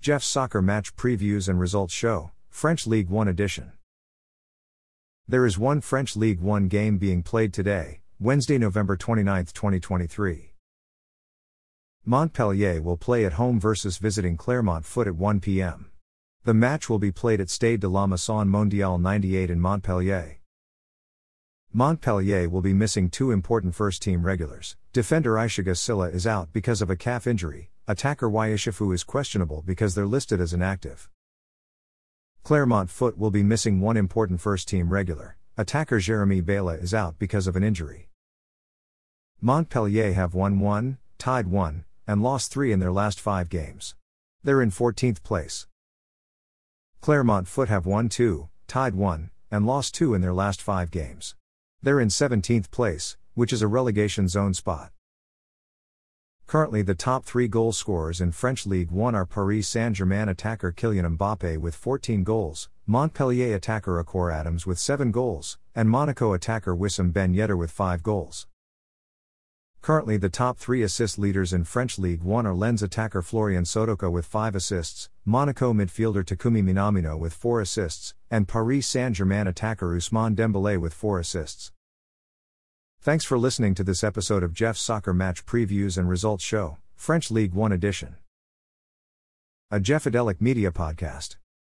Jeff's Soccer Match Previews and Results Show, French League One Edition. There is one French League One game being played today, Wednesday, November 29, 2023. Montpellier will play at home versus visiting Clermont Foot at 1 p.m. The match will be played at Stade de la Mosson Mondial 98 in Montpellier. Montpellier will be missing two important first team regulars. Defender Issiaga Sylla is out because of a calf injury, attacker Wayeshifu is questionable because they're listed as inactive. Clermont Foot will be missing one important first team regular, attacker Jeremy Bela is out because of an injury. Montpellier have won 1, tied 1, and lost 3 in their last 5 games. They're in 14th place. Clermont Foot have won 2, tied 1, and lost 2 in their last 5 games. They're in 17th place, which is a relegation zone spot. Currently, the top three goal scorers in French League 1 are Paris Saint Germain attacker Kylian Mbappe with 14 goals, Montpellier attacker Akor Adams with 7 goals, and Monaco attacker Wissam Ben Yedder with 5 goals. Currently, the top three assist leaders in French League 1 are Lens attacker Florian Sotoca with 5 assists, Monaco midfielder Takumi Minamino with 4 assists, and Paris Saint Germain attacker Ousmane Dembele with 4 assists. Thanks for listening to this episode of Jeff's Soccer Match Previews and Results Show, French League 1 edition. A Jeffadelic Media Podcast.